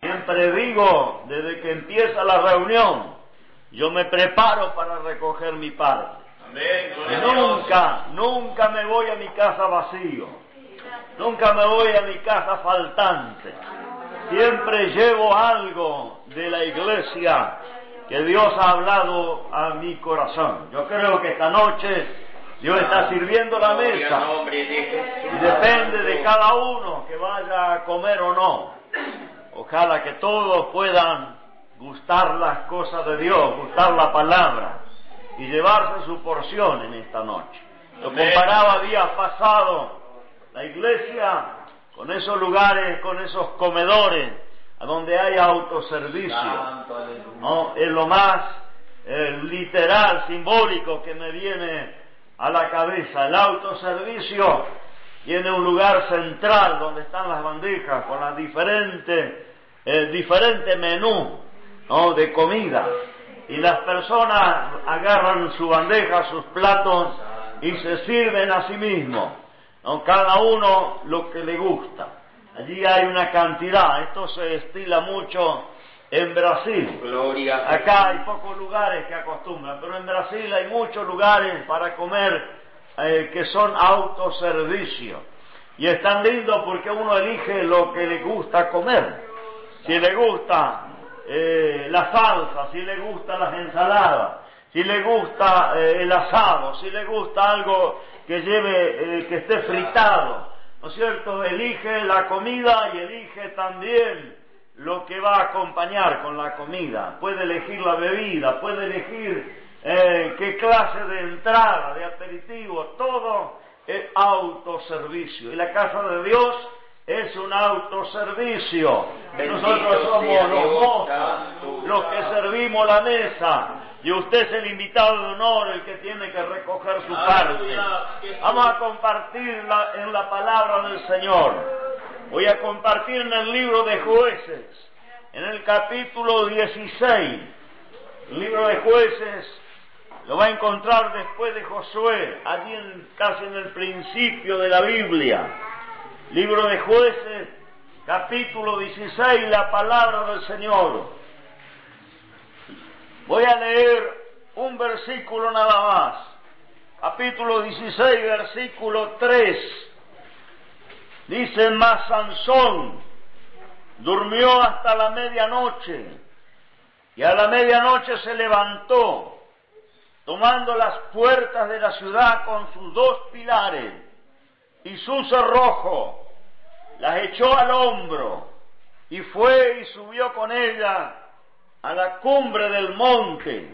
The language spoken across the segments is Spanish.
Siempre digo, desde que empieza la reunión, yo me preparo para recoger mi parte. Nunca, nunca me voy a mi casa vacío. Nunca me voy a mi casa faltante. Siempre llevo algo de la iglesia que Dios ha hablado a mi corazón. Yo creo que esta noche Dios está sirviendo la mesa y depende de cada uno que vaya a comer o no. Ojalá que todos puedan gustar las cosas de Dios, gustar la palabra y llevarse su porción en esta noche. Lo comparaba días pasados, la iglesia con esos lugares, con esos comedores, a donde hay autoservicio. ¿no? Es lo más eh, literal, simbólico que me viene a la cabeza. El autoservicio tiene un lugar central donde están las bandejas con las diferentes, eh, diferentes menús ¿no? de comida. Y las personas agarran su bandeja, sus platos y se sirven a sí mismos. ¿no? Cada uno lo que le gusta. Allí hay una cantidad. Esto se estila mucho en Brasil. Gloria. Acá hay pocos lugares que acostumbran, pero en Brasil hay muchos lugares para comer eh, que son autoservicio. Y es tan lindo porque uno elige lo que le gusta comer. Si le gusta eh, la salsa, si le gusta las ensaladas, si le gusta eh, el asado, si le gusta algo que lleve, eh, que esté fritado, ¿no es cierto? Elige la comida y elige también lo que va a acompañar con la comida. Puede elegir la bebida, puede elegir eh, qué clase de entrada, de aperitivo, todo es autoservicio. Y la casa de Dios es un autoservicio. Nosotros somos los mozos, los que servimos la mesa. Y usted es el invitado de honor, el que tiene que recoger su parte. Vamos a compartir la- en la palabra del Señor. Voy a compartir en el libro de jueces, en el capítulo 16. El libro de jueces lo va a encontrar después de Josué, allí casi en el principio de la Biblia. Libro de jueces, capítulo 16, la palabra del Señor. Voy a leer un versículo nada más. Capítulo 16, versículo 3. Dice, más Sansón durmió hasta la medianoche y a la medianoche se levantó, tomando las puertas de la ciudad con sus dos pilares y su cerrojo, las echó al hombro y fue y subió con ella a la cumbre del monte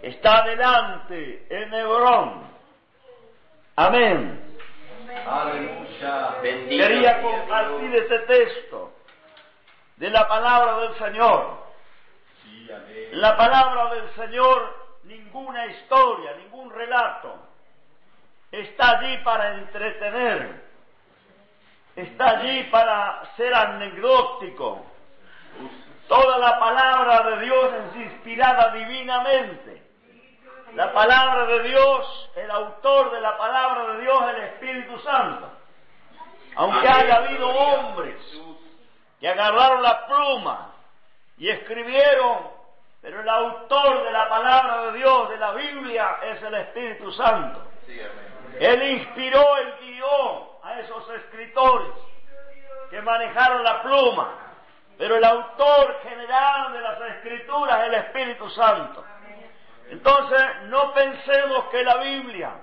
que está delante en Hebrón. Amén. Aleluya. Bendito Quería sea compartir este texto de la palabra del Señor. Sí, amén. En la palabra del Señor ninguna historia, ningún relato está allí para entretener, está allí para ser anecdótico. Toda la palabra de Dios es inspirada divinamente. La palabra de Dios, el autor de la palabra de Dios, el Espíritu Santo. Aunque haya habido hombres que agarraron la pluma y escribieron, pero el autor de la palabra de Dios, de la Biblia, es el Espíritu Santo. Sí. Él inspiró, él guió a esos escritores que manejaron la pluma, pero el autor general de las escrituras es el Espíritu Santo. Entonces, no pensemos que la Biblia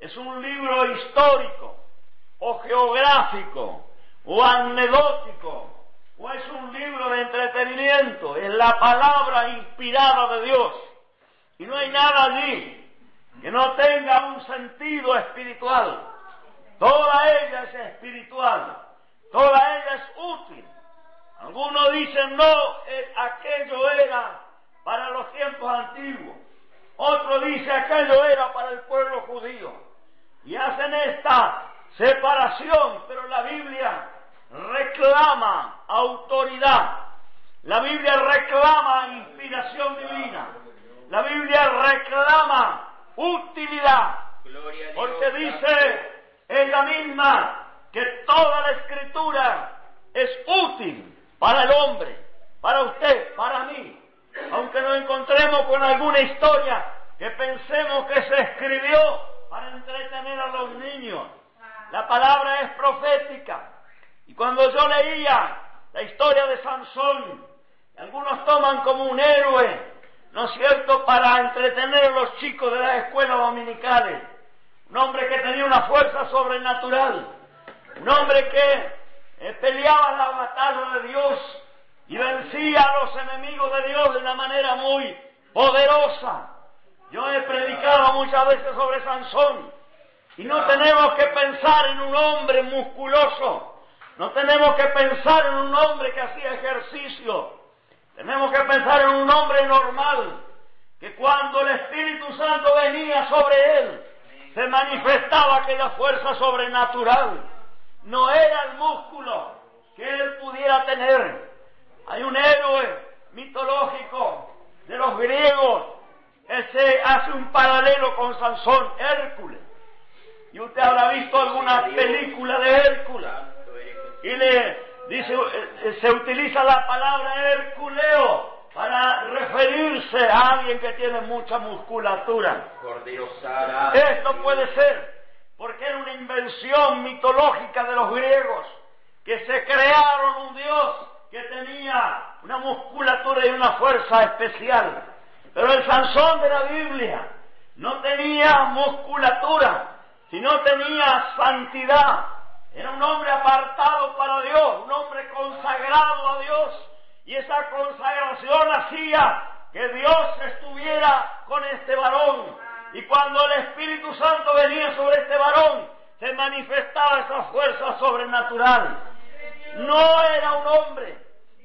es un libro histórico o geográfico o anecdótico o es un libro de entretenimiento, es la palabra inspirada de Dios. Y no hay nada allí que no tenga un sentido espiritual. Toda ella es espiritual, toda ella es útil. Algunos dicen, no, eh, aquello era para los tiempos antiguos. Otro dice, aquello era para el pueblo judío. Y hacen esta separación, pero la Biblia reclama autoridad. La Biblia reclama inspiración divina. La Biblia reclama utilidad. Porque dice en la misma que toda la escritura es útil para el hombre, para usted, para mí. Aunque nos encontremos con alguna historia que pensemos que se escribió para entretener a los niños. La palabra es profética. Y cuando yo leía la historia de Sansón, algunos toman como un héroe, ¿no es cierto?, para entretener a los chicos de las escuelas dominicales. Un hombre que tenía una fuerza sobrenatural. Un hombre que eh, peleaba la batalla de Dios y vencía a los enemigos de Dios de una manera muy poderosa. Yo he predicado muchas veces sobre Sansón y no tenemos que pensar en un hombre musculoso, no tenemos que pensar en un hombre que hacía ejercicio, tenemos que pensar en un hombre normal, que cuando el Espíritu Santo venía sobre él, se manifestaba aquella fuerza sobrenatural. No era el músculo que él pudiera tener. Hay un héroe mitológico de los griegos que se hace un paralelo con Sansón, Hércules. Y usted habrá visto alguna película de Hércules. Y le dice, eh, se utiliza la palabra Hérculeo para referirse a alguien que tiene mucha musculatura. Esto puede ser porque era una invención mitológica de los griegos que se crearon un dios que tenía una musculatura y una fuerza especial. Pero el Sansón de la Biblia no tenía musculatura, sino tenía santidad. Era un hombre apartado para Dios, un hombre consagrado a Dios. Y esa consagración hacía que Dios estuviera con este varón. Y cuando el Espíritu Santo venía sobre este varón, se manifestaba esa fuerza sobrenatural. No era un hombre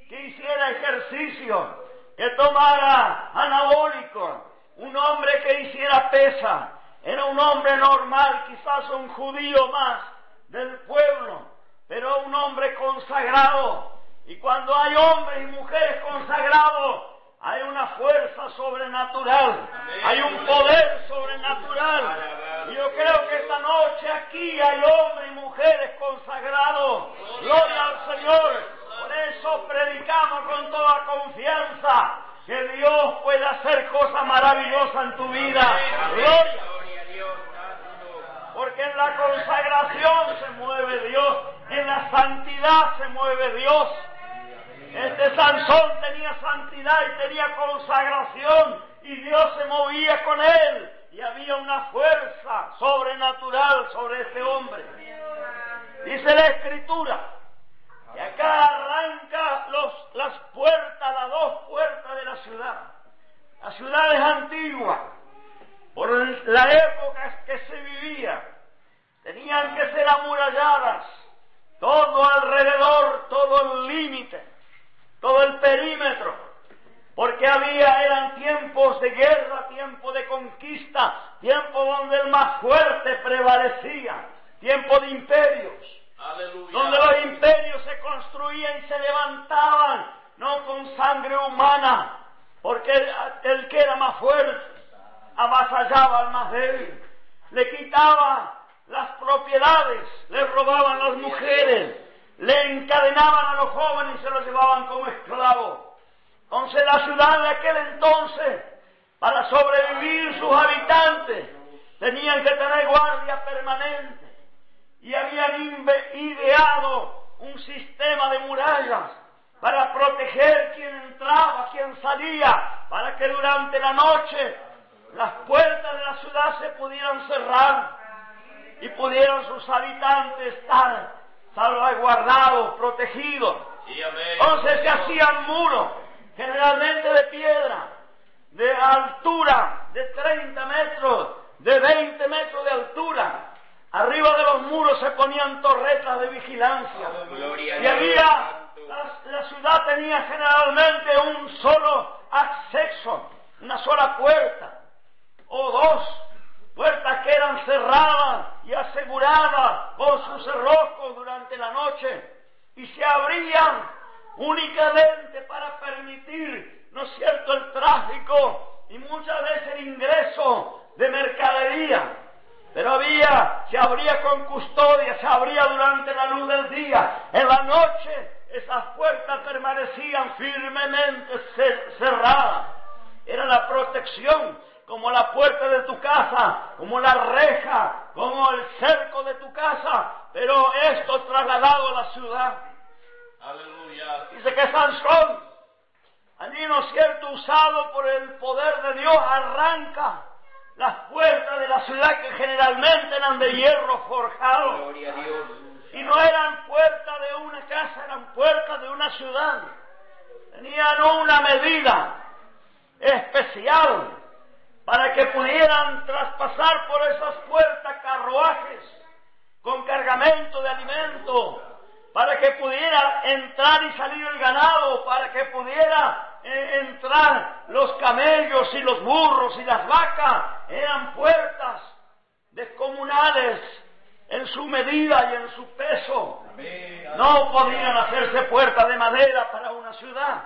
que hiciera ejercicio, que tomara anabólico, un hombre que hiciera pesa. Era un hombre normal, quizás un judío más del pueblo, pero un hombre consagrado y cuando hay hombres y mujeres consagrados, hay una fuerza sobrenatural, hay un poder sobrenatural. Y yo creo que esta noche aquí hay hombres y mujeres consagrados. Gloria al Señor. Por eso predicamos con toda confianza que Dios puede hacer cosas maravillosas en tu vida. Gloria. Porque en la consagración se mueve Dios, en la santidad se mueve Dios. Este Sansón tenía santidad y tenía consagración y Dios se movía con él y había una fuerza sobrenatural sobre este hombre. Dice la escritura y acá arranca los, las puertas, las dos puertas de la ciudad. La ciudad es antigua, por la época que se vivía, tenían que ser amuralladas, todo alrededor, todo el límite todo el perímetro, porque había, eran tiempos de guerra, tiempos de conquista, tiempos donde el más fuerte prevalecía, tiempo de imperios, donde los imperios se construían y se levantaban, no con sangre humana, porque el, el que era más fuerte avasallaba al más débil, le quitaba las propiedades, le robaban las mujeres, le encadenaban a los jóvenes y se los llevaban como esclavos. Entonces la ciudad de aquel entonces, para sobrevivir sus habitantes, tenían que tener guardia permanente y habían ideado un sistema de murallas para proteger quien entraba, quien salía, para que durante la noche las puertas de la ciudad se pudieran cerrar y pudieran sus habitantes estar salvaguardados, protegidos. Entonces se hacían muros, generalmente de piedra, de altura de 30 metros, de 20 metros de altura. Arriba de los muros se ponían torretas de vigilancia. y había La, la ciudad tenía generalmente un solo acceso, una sola puerta, o dos puertas que eran cerradas y aseguradas con sus cerrojos durante la noche y se abrían únicamente para permitir, ¿no es cierto?, el tráfico y muchas veces el ingreso de mercadería. Pero había, se abría con custodia, se abría durante la luz del día. En la noche esas puertas permanecían firmemente cerradas. Era la protección, como la puerta de tu casa, como la reja, como el cerco de tu casa. Pero esto trasladado a la ciudad. Aleluya. Dice que Sansón, allí no es cierto, usado por el poder de Dios, arranca las puertas de la ciudad que generalmente eran de hierro forjado. Gloria a Dios. Y no eran puertas de una casa, eran puertas de una ciudad. Tenían una medida especial para que pudieran traspasar por esas puertas carruajes con cargamento de alimento, para que pudiera entrar y salir el ganado, para que pudiera eh, entrar los camellos y los burros y las vacas. Eran puertas descomunales en su medida y en su peso. No podían hacerse puertas de madera para una ciudad.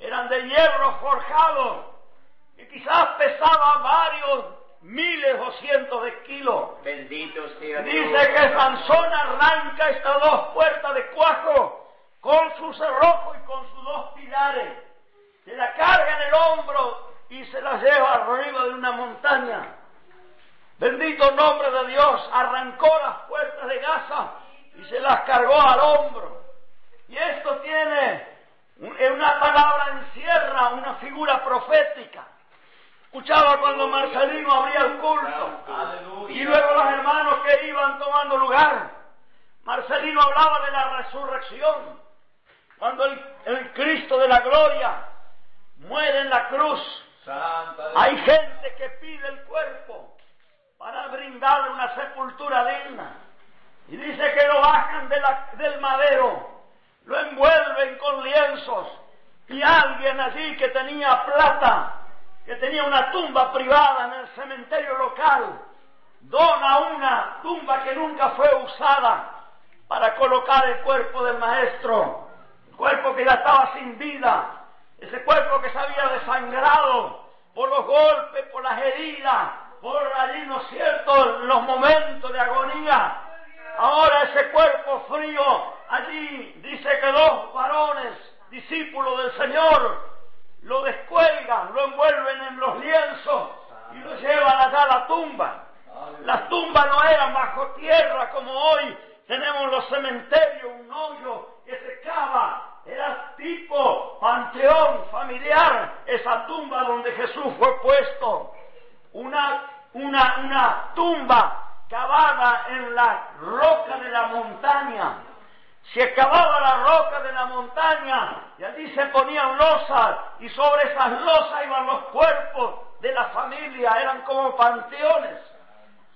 Eran de hierro forjado y quizás pesaba varios miles o cientos de kilos. Bendito sea Dios. Dice que Sansón arranca estas dos puertas de cuajo con su cerrojo y con sus dos pilares. Se la carga en el hombro y se la lleva arriba de una montaña. Bendito nombre de Dios, arrancó las puertas de Gaza y se las cargó al hombro. Y esto tiene, una palabra encierra una figura profética. Escuchaba cuando Marcelino abría el culto. Y luego los hermanos que iban tomando lugar. Marcelino hablaba de la resurrección. Cuando el, Cristo de la gloria muere en la cruz, hay gente que pide el cuerpo para brindarle una sepultura digna. Y dice que lo bajan del madero, lo envuelven con lienzos. Y alguien allí que tenía plata que tenía una tumba privada en el cementerio local, dona una tumba que nunca fue usada para colocar el cuerpo del maestro, el cuerpo que ya estaba sin vida, ese cuerpo que se había desangrado por los golpes, por las heridas, por allí, ¿no es cierto?, los momentos de agonía. Ahora ese cuerpo frío, allí dice que dos varones, discípulos del Señor, lo descuelgan, lo envuelven en los lienzos y lo llevan allá a la tumba. Las tumbas no eran bajo tierra como hoy tenemos los cementerios, un hoyo que se cava. Era tipo panteón familiar, esa tumba donde Jesús fue puesto. Una, una, una tumba cavada en la roca de la montaña se acababa la roca de la montaña y allí se ponían losas y sobre esas losas iban los cuerpos de la familia, eran como panteones.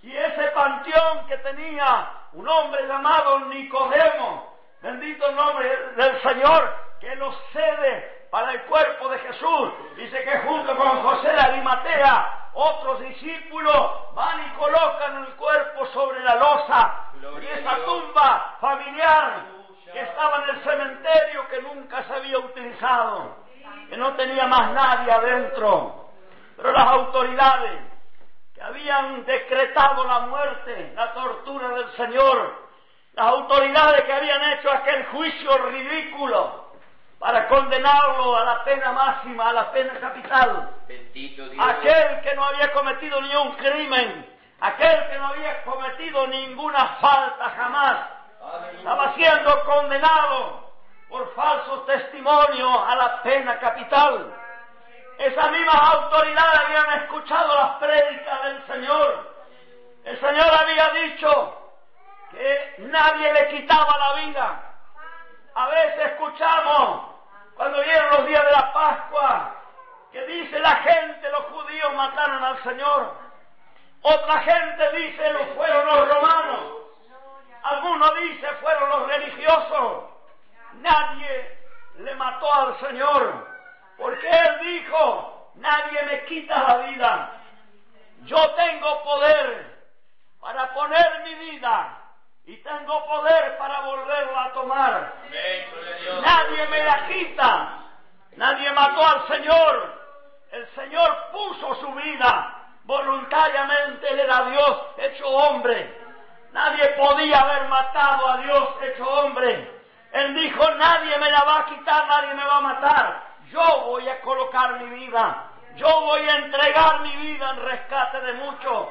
Y ese panteón que tenía un hombre llamado Nicodemo, bendito el nombre del Señor, que lo cede para el cuerpo de Jesús. Dice que junto con José de Arimatea, otros discípulos van y colocan el cuerpo sobre la losa. Y esa tumba familiar que estaba en el cementerio que nunca se había utilizado, que no tenía más nadie adentro. Pero las autoridades que habían decretado la muerte, la tortura del Señor, las autoridades que habían hecho aquel juicio ridículo para condenarlo a la pena máxima, a la pena capital. Aquel que no había cometido ni un crimen, aquel que no había cometido ninguna falta jamás, estaba siendo condenado por falso testimonio a la pena capital. Esas mismas autoridades habían escuchado las prédicas del Señor. El Señor había dicho que nadie le quitaba la vida. A veces escuchamos, cuando vienen los días de la Pascua, que dice la gente, los judíos mataron al Señor. Otra gente dice, lo fueron los romanos. Algunos dicen fueron los religiosos. nadie le mató al Señor, porque Él dijo, nadie me quita la vida. Yo tengo poder para poner mi vida y tengo poder para volverla a tomar. Nadie me la quita. Nadie mató al Señor. El Señor puso su vida voluntariamente. Él era Dios hecho hombre. Nadie podía haber matado a Dios hecho hombre. Él dijo, nadie me la va a quitar, nadie me va a matar. Yo voy a colocar mi vida. Yo voy a entregar mi vida en rescate de muchos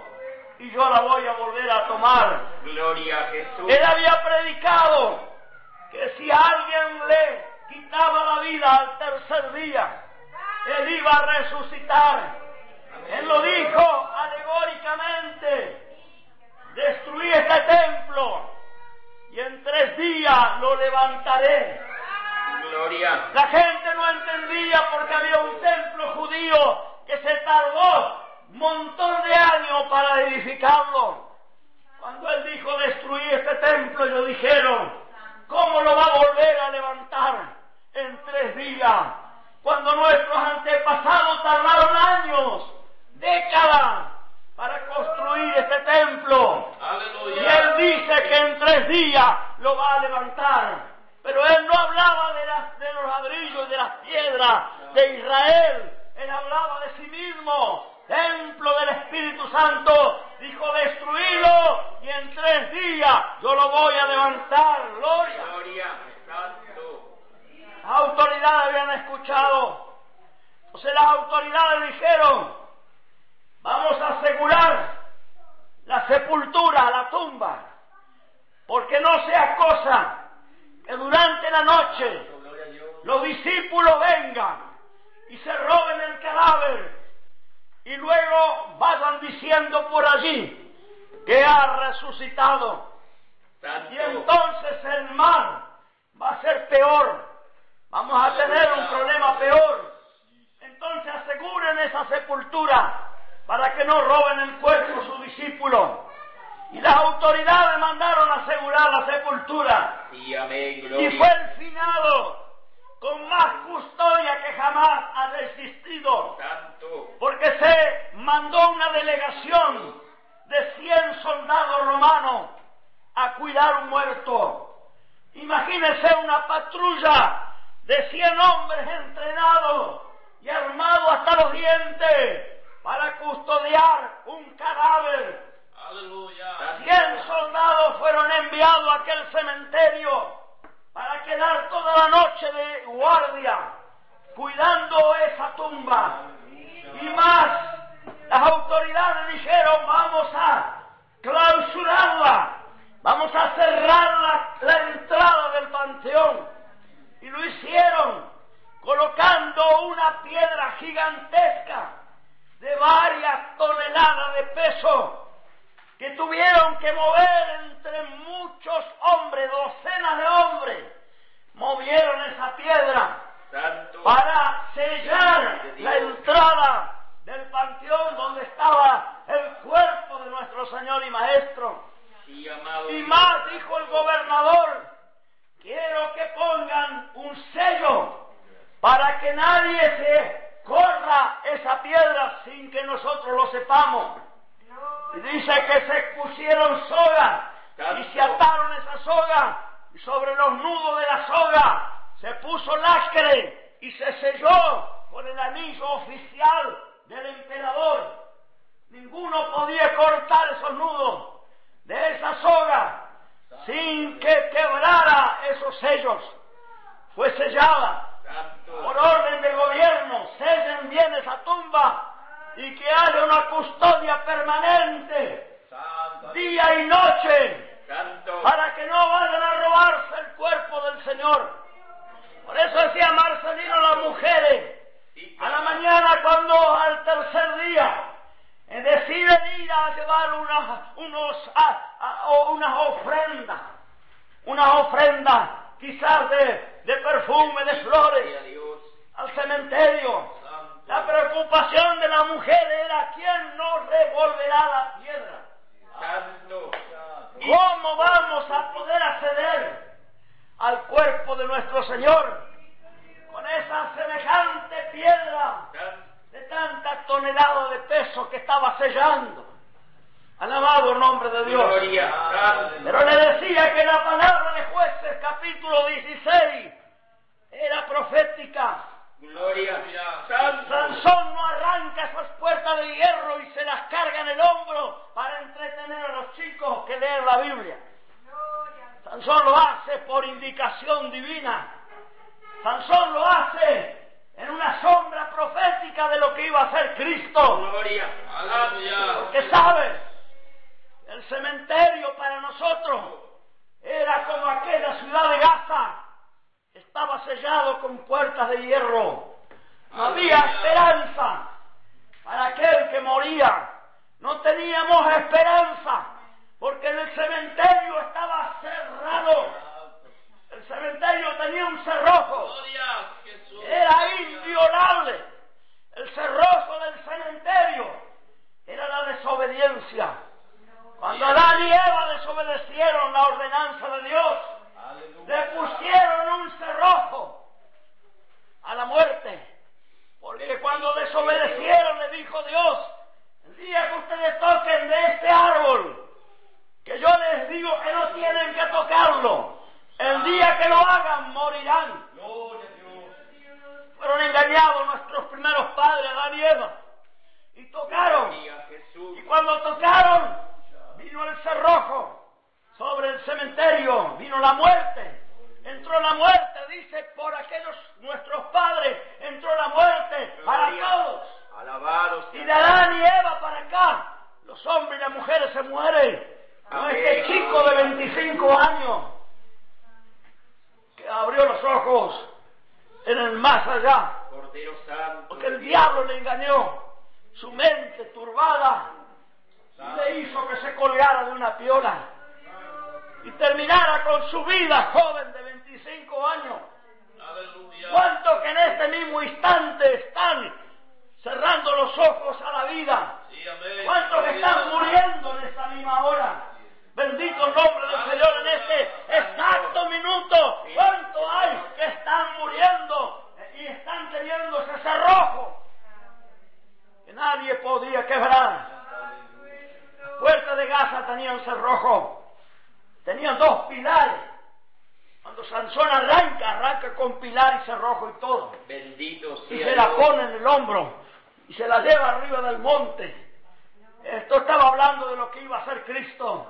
y yo la voy a volver a tomar. Gloria a Jesús. Él había predicado que si alguien le quitaba la vida al tercer día, él iba a resucitar. Él lo dijo alegóricamente. Destruí este templo y en tres días lo levantaré. Gloria. La gente no entendía porque había un templo judío que se tardó un montón de años para edificarlo. Cuando él dijo destruir este templo, ellos dijeron, ¿cómo lo va a volver a levantar en tres días? Cuando nuestros antepasados tardaron años, décadas, para construir este templo. Aleluya. Y él dice que en tres días lo va a levantar. Pero él no hablaba de, las, de los ladrillos y de las piedras de Israel. Él hablaba de sí mismo. Templo del Espíritu Santo. Dijo destruirlo y en tres días yo lo voy a levantar. Gloria. Gloria. Las autoridades habían escuchado. Entonces las autoridades dijeron, vamos a asegurar la sepultura, la tumba, porque no sea cosa que durante la noche los discípulos vengan y se roben el cadáver y luego vayan diciendo por allí que ha resucitado. Y entonces el mal va a ser peor. Vamos a tener un problema peor. Entonces aseguren esa sepultura para que no roben el cuerpo sus discípulos. Y las autoridades mandaron asegurar la sepultura. Y amén. Y Gloria. fue el finado con más custodia que jamás ha existido. Santo. Porque se mandó una delegación de 100 soldados romanos a cuidar un muerto. Imagínese una patrulla de 100 hombres entrenados y armados hasta los dientes para custodiar un cadáver. Aleluya. 100 soldados fueron enviados a aquel cementerio para quedar toda la noche de guardia cuidando esa tumba. Y más, las autoridades dijeron, vamos a clausurarla, vamos a cerrar la, la entrada del panteón. Y lo hicieron colocando una piedra gigantesca de varias toneladas de peso que tuvieron que mover entre muchos hombres, docenas de hombres, movieron esa piedra para sellar la entrada del panteón donde estaba el cuerpo de nuestro Señor y Maestro. Y más dijo el gobernador, quiero que pongan un sello para que nadie se corra esa piedra sin que nosotros lo sepamos. Y dice que se pusieron sogas y se ataron esa soga y sobre los nudos de la soga se puso lacre y se selló con el anillo oficial del emperador. Ninguno podía cortar esos nudos de esa soga sin que quebrara esos sellos. Fue sellada orden de gobierno, sellen bien esa tumba y que haya una custodia permanente, Santo. día y noche, Santo. para que no vayan a robarse el cuerpo del Señor. Por eso decía Marcelino a las mujeres, a la mañana cuando al tercer día eh, deciden ir a llevar unas, unos, a- a- o unas ofrendas, unas ofrendas quizás de, de perfume, de flores al cementerio. La preocupación de la mujer era quién nos revolverá la piedra. ¿Cómo vamos a poder acceder al cuerpo de nuestro Señor con esa semejante piedra de tanta tonelada de peso que estaba sellando? Alabado el nombre de Dios. Pero le decía que la palabra de jueces capítulo 16 era profética Gloria. Sansón no arranca esas puertas de hierro y se las carga en el hombro para entretener a los chicos que leen la Biblia. Sansón lo hace por indicación divina. Sansón lo hace en una sombra profética de lo que iba a ser Cristo. Gloria. Aleluya. Porque sabes, el cementerio para nosotros era como aquella ciudad de Gaza. Estaba sellado con puertas de hierro. No había esperanza para aquel que moría. No teníamos esperanza porque el cementerio estaba cerrado. El cementerio tenía un cerrojo. Gloria. Jesús. Era inviolable. El cerrojo del cementerio era la desobediencia. Cuando Adán y Eva desobedecieron la ordenanza de Dios, le pusieron un cerrojo a la muerte. Porque cuando desobedecieron le dijo Dios, el día que ustedes toquen de este árbol, que yo les digo que no tienen que tocarlo, el día que lo hagan morirán. Fueron engañados nuestros primeros padres, Adán y Eva, y tocaron. Gloria. Jesús. Y cuando tocaron, vino el cerrojo sobre el cementerio, vino la muerte. Entró la muerte, dice, por aquellos nuestros padres, entró la muerte para Gloria. todos. Alabado Y sea. de Adán y Eva para acá, los hombres y las mujeres se mueren. No Amén. este chico de 25 años que abrió los ojos en el más allá. Cordero Santo. Porque el diablo le engañó, su mente turbada, y le hizo que se colgara de una piola y terminara con su vida joven de 25 años. Aleluya. ¿Cuántos que en este mismo instante están cerrando los ojos a la vida? Sí, amén. ¿Cuántos que están muriendo en esta misma hora? Bendito el nombre del Señor en este exacto minuto. ¿Cuántos hay que están muriendo y están teniendo ese cerrojo que nadie podía quebrar? Las puertas de Gaza tenían cerrojo, tenían dos pilares. Cuando Sansón arranca, arranca con pilar y cerrojo y todo Bendito sea. y se la pone en el hombro y se la lleva arriba del monte. Esto estaba hablando de lo que iba a hacer Cristo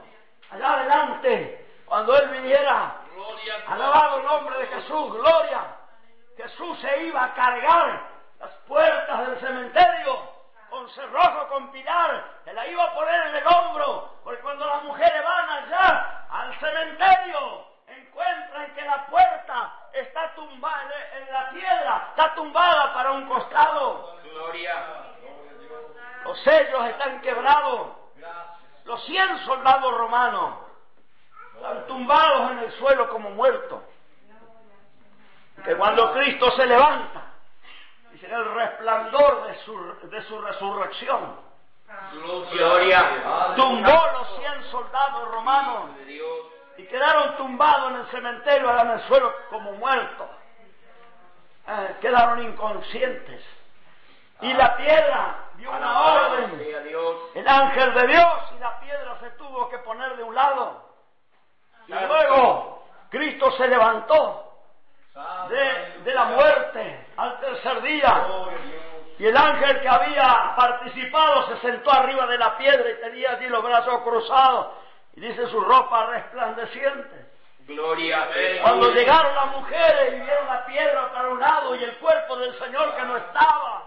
allá adelante, cuando Él viniera. Alabado el nombre de Jesús, gloria. Jesús se iba a cargar las puertas del cementerio con cerrojo, con pilar, se la iba a poner en el hombro, porque cuando las mujeres van allá al cementerio, encuentran que la puerta está tumbada en la piedra, está tumbada para un costado, Gloria. los sellos están quebrados, los cien soldados romanos están tumbados en el suelo como muertos. Que cuando Cristo se levanta, dice el resplandor de su, de su resurrección, Gloria. tumbó los cien soldados romanos y quedaron tumbados en el cementerio, en el suelo como muertos. Eh, quedaron inconscientes. Y la piedra dio una orden el ángel de Dios y la piedra se tuvo que poner de un lado. Y luego Cristo se levantó de, de la muerte al tercer día. Y el ángel que había participado se sentó arriba de la piedra y tenía allí los brazos cruzados. Y dice su ropa resplandeciente. Gloria. Cuando llegaron las mujeres y vieron la piedra para un lado y el cuerpo del Señor que no estaba,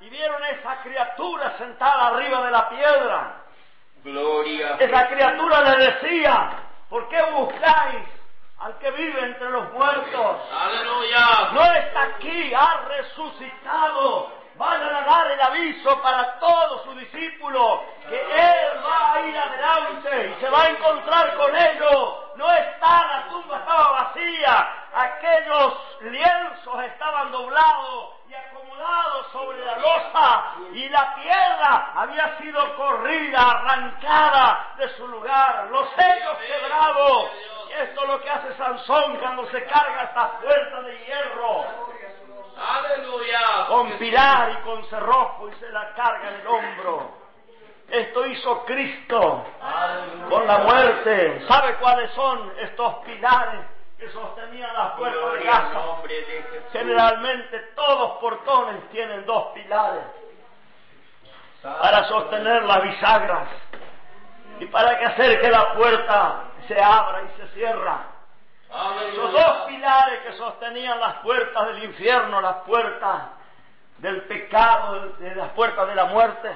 y vieron esa criatura sentada arriba de la piedra, Gloria. esa criatura le decía, ¿por qué buscáis al que vive entre los muertos? Aleluya. No está aquí, ha resucitado. Vayan a dar el aviso para todos sus discípulos que Él va a ir adelante y se va a encontrar con ellos. No está, la tumba estaba vacía. Aquellos lienzos estaban doblados y acomodados sobre la losa y la piedra había sido corrida, arrancada de su lugar. Los sellos quebrados. Esto es lo que hace Sansón cuando se carga estas puertas de hierro. Aleluya. Con pilar y con cerrojo y se la carga en el hombro. Esto hizo Cristo con la muerte. ¿Sabe cuáles son estos pilares que sostenían las puertas de casa? Generalmente todos portones tienen dos pilares para sostener las bisagras y para que hacer que la puerta se abra y se cierra. Esos dos pilares que sostenían las puertas del infierno, las puertas del pecado, de las puertas de la muerte.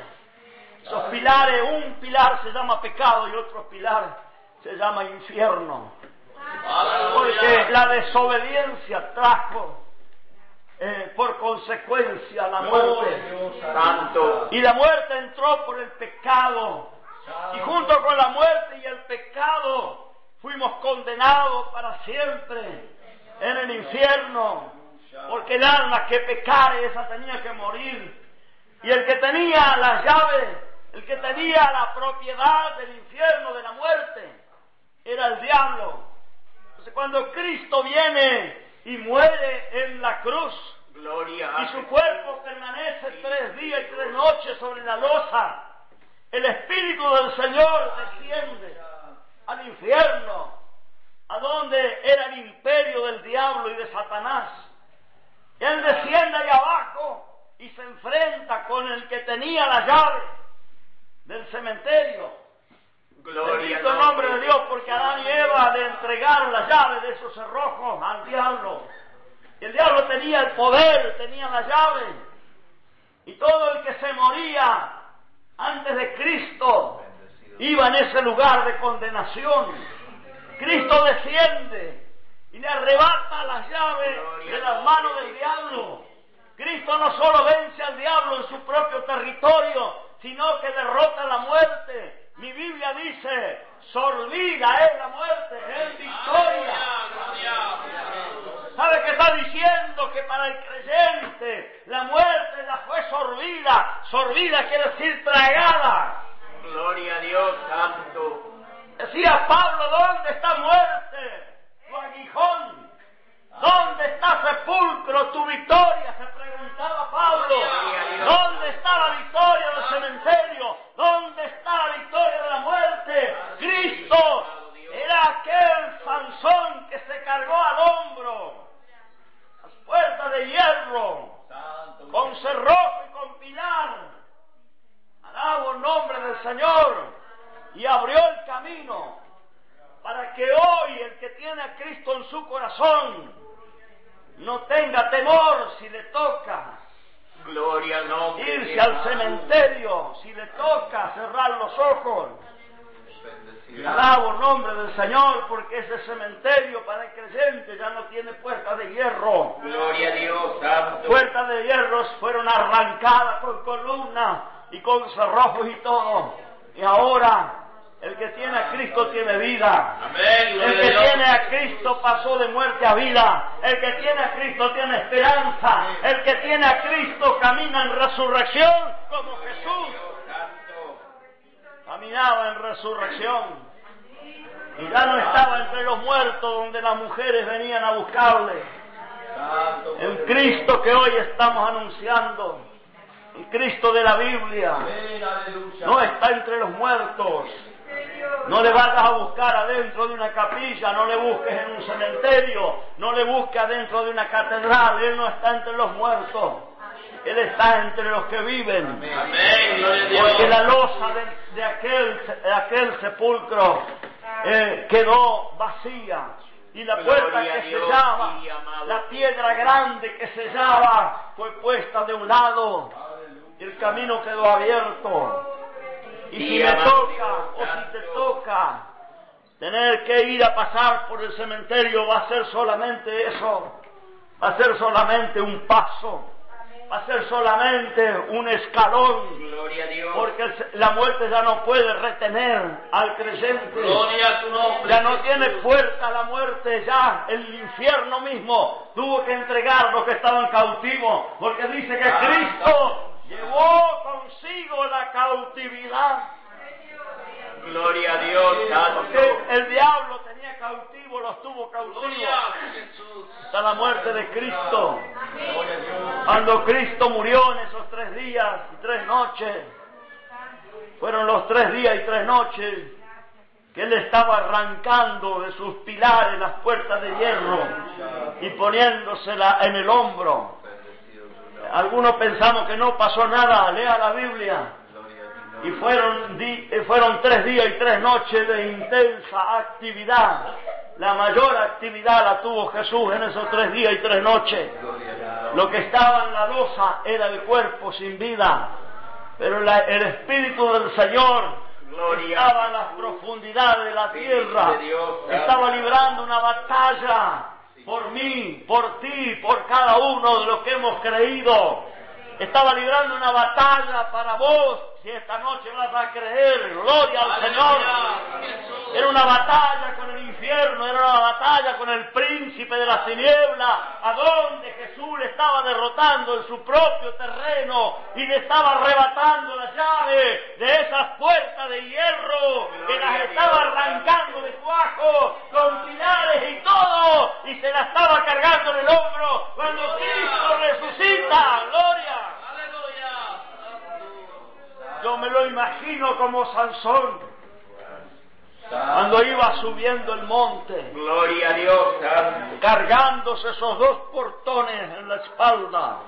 Esos pilares, un pilar se llama pecado y otro pilar se llama infierno. Porque la desobediencia trajo eh, por consecuencia la muerte. Y la muerte entró por el pecado. Y junto con la muerte y el pecado fuimos condenados para siempre en el infierno. Porque el alma que pecare, esa tenía que morir. Y el que tenía las llaves, el que tenía la propiedad del infierno, de la muerte, era el diablo. Entonces cuando Cristo viene y muere en la cruz, Gloria y su cuerpo permanece tres días y tres noches sobre la losa. El Espíritu del Señor desciende al infierno, a donde era el imperio del diablo y de Satanás. Él desciende ahí abajo y se enfrenta con el que tenía la llave del cementerio. Gloria Bendito el nombre de Dios, porque Adán y Eva le entregaron la llave de esos cerrojos al diablo. El diablo tenía el poder, tenía la llave. Y todo el que se moría antes de Cristo iba en ese lugar de condenación. Cristo desciende y le arrebata las llaves de las manos del diablo. Cristo no solo vence al diablo en su propio territorio, sino que derrota la muerte. Mi Biblia dice, sorbida es la muerte, es victoria. ¿Sabe qué está diciendo? Que para el creyente la muerte la fue sorbida. Sorbida quiere decir tragada. Gloria a Dios, Santo. Decía Pablo, ¿dónde está muerte? Tu aguijón. ¿Dónde está sepulcro? Tu victoria, se preguntaba Pablo. ¿Dónde está la victoria del cementerio? ¿Dónde está la victoria de la muerte? Cristo era aquel Sansón que se cargó al hombro las puertas de hierro con cerrojo y con pilar. Alabo el nombre del Señor y abrió el camino para que hoy el que tiene a Cristo en su corazón no tenga temor si le toca Gloria al nombre de irse al cementerio, si le toca cerrar los ojos. Alabo el nombre del Señor porque ese cementerio para el creyente ya no tiene puertas de hierro. Gloria a Dios, Santo. puertas de hierro fueron arrancadas con columnas y con cerrojos y todo. Y ahora el que tiene a Cristo tiene vida. Amén. El que tiene a Cristo pasó de muerte a vida. El que tiene a Cristo tiene esperanza. El que tiene a Cristo camina en resurrección como Jesús. Caminaba en resurrección. Y ya no estaba entre los muertos donde las mujeres venían a buscarle. El Cristo que hoy estamos anunciando, el Cristo de la Biblia, no está entre los muertos. No le vayas a buscar adentro de una capilla, no le busques en un cementerio, no le busques adentro de una catedral, Él no está entre los muertos, Él está entre los que viven. Amén. Porque la losa de, de aquel, de aquel sepulcro eh, quedó vacía. Y la puerta que sellaba, la piedra grande que sellaba, fue puesta de un lado. Y el camino quedó abierto. Y si me toca, o si te toca, tener que ir a pasar por el cementerio va a ser solamente eso. Va a ser solamente un paso. Va a ser solamente un escalón. Gloria a Dios. Porque la muerte ya no puede retener al creyente. Gloria a tu nombre. Ya no tiene fuerza la muerte, ya el infierno mismo tuvo que entregar los que estaban cautivos, porque dice que Santo. Cristo llevó consigo la cautividad. Gloria a Dios, Porque el diablo tenía cautivo los tuvo cautivos hasta la muerte de Cristo. Cuando Cristo murió en esos tres días y tres noches, fueron los tres días y tres noches que Él estaba arrancando de sus pilares las puertas de hierro y poniéndosela en el hombro. Algunos pensamos que no pasó nada, lea la Biblia. Y fueron, di- eh, fueron tres días y tres noches de intensa actividad. La mayor actividad la tuvo Jesús en esos tres días y tres noches. Lo que estaba en la losa era el cuerpo sin vida, pero la- el Espíritu del Señor Gloria. estaba en las profundidades de la tierra, estaba librando una batalla por mí, por ti, por cada uno de los que hemos creído. Estaba librando una batalla para vos, si esta noche vas a creer, gloria al Señor. Era una batalla con el infierno, era una batalla con el príncipe de las tinieblas, a donde Jesús le estaba derrotando en su propio terreno y le estaba arrebatando la llave de esas puertas de hierro que las estaba arrancando de cuajo con pilares y todo y se la estaba cargando en el hombro cuando Cristo resucita, gloria. Aleluya. Yo me lo imagino como Sansón cuando iba subiendo el monte. Gloria a Dios. Cargándose esos dos portones en la espalda.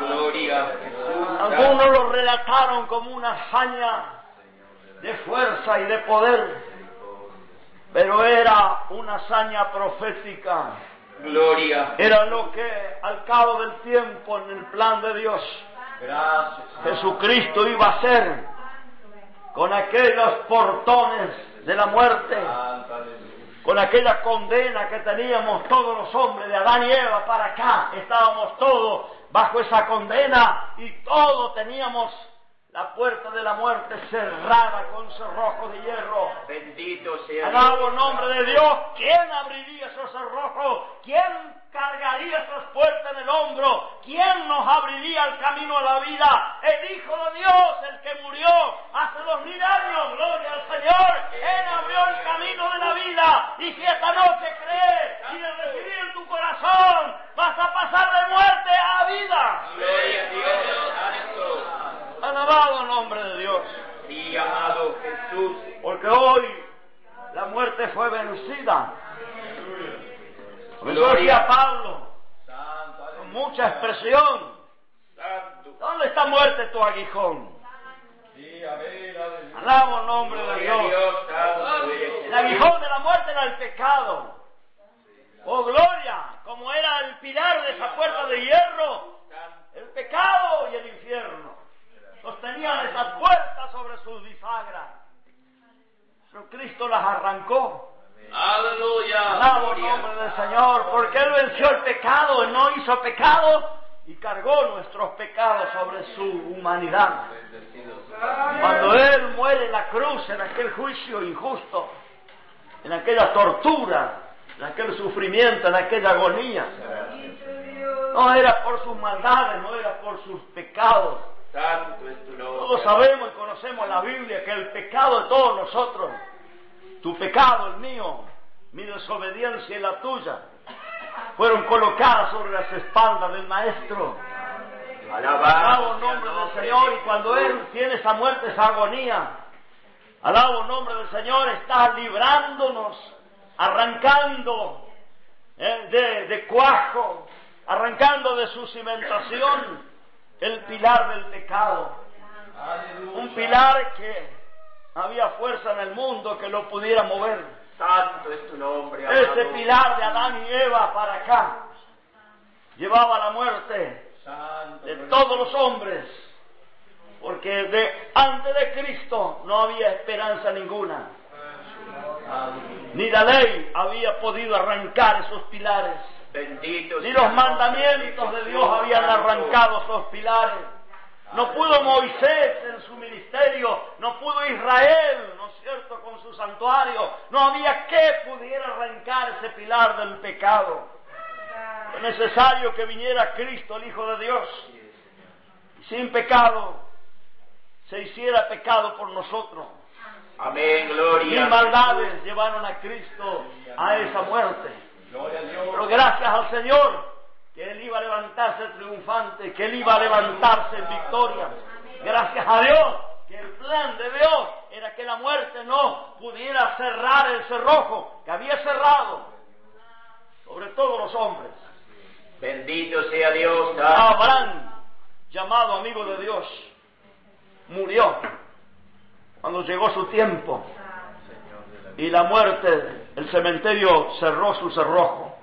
Gloria a Jesús. Algunos lo relataron como una hazaña de fuerza y de poder, pero era una hazaña profética. Gloria. Era lo que al cabo del tiempo en el plan de Dios Jesucristo iba a hacer con aquellos portones de la muerte. Con aquella condena que teníamos todos los hombres de Adán y Eva para acá, estábamos todos bajo esa condena y todos teníamos la puerta de la muerte cerrada con cerrojos de hierro. Bendito sea Alabo el nombre de Dios. ¿Quién abriría esos cerrojos? ¿Quién cargaría esas puertas en el hombro? ¿Quién nos abriría el camino a la vida? El Hijo de Dios, el que murió hace dos mil años. Gloria al Señor. Él abrió el camino de la vida. Y si esta noche crees y de recibir en tu corazón, vas a pasar de muerte a vida. Gloria a Dios. Alabado el nombre de Dios. Mi amado Jesús. Porque hoy la muerte fue vencida. Eso decía Pablo, Santo. con mucha expresión. ¿dónde está muerte tu aguijón? Sí. Alabo el nombre de Dios. El aguijón de la muerte era el pecado. Oh gloria, como era el pilar de esa puerta de hierro, el pecado y el infierno. Sostenían esas puertas sobre sus bisagras. Pero Cristo las arrancó. Aleluya. Alabo el nombre del Señor, porque Él venció el pecado, Él no hizo pecado y cargó nuestros pecados sobre su humanidad. Cuando Él muere en la cruz, en aquel juicio injusto, en aquella tortura, en aquel sufrimiento, en aquella agonía, no era por sus maldades, no era por sus pecados. Todos sabemos y conocemos la Biblia que el pecado de todos nosotros, tu pecado, el mío, mi desobediencia y la tuya, fueron colocadas sobre las espaldas del Maestro. Alabado nombre del Señor y cuando Él tiene esa muerte, esa agonía, alabo nombre del Señor, está librándonos, arrancando eh, de, de cuajo, arrancando de su cimentación el pilar del pecado. Un pilar que había fuerza en el mundo que lo pudiera mover. Santo es tu nombre. Ese pilar de Adán y Eva para acá llevaba la muerte Santo. de todos los hombres, porque de, antes de Cristo no había esperanza ninguna, ni la ley había podido arrancar esos pilares, Bendito ni los mandamientos de Dios habían arrancado esos pilares. No pudo Moisés en su ministerio, no pudo Israel, ¿no es cierto?, con su santuario. No había que pudiera arrancar ese pilar del pecado. Es necesario que viniera Cristo, el Hijo de Dios, y sin pecado se hiciera pecado por nosotros. Amén, gloria. maldades llevaron a Cristo a esa muerte. Pero gracias al Señor que Él iba a levantarse triunfante, que Él iba a levantarse en victoria. Gracias a Dios que el plan de Dios era que la muerte no pudiera cerrar el cerrojo que había cerrado sobre todos los hombres. Bendito sea Dios. santo. Abraham, llamado amigo de Dios, murió cuando llegó su tiempo y la muerte, el cementerio cerró su cerrojo.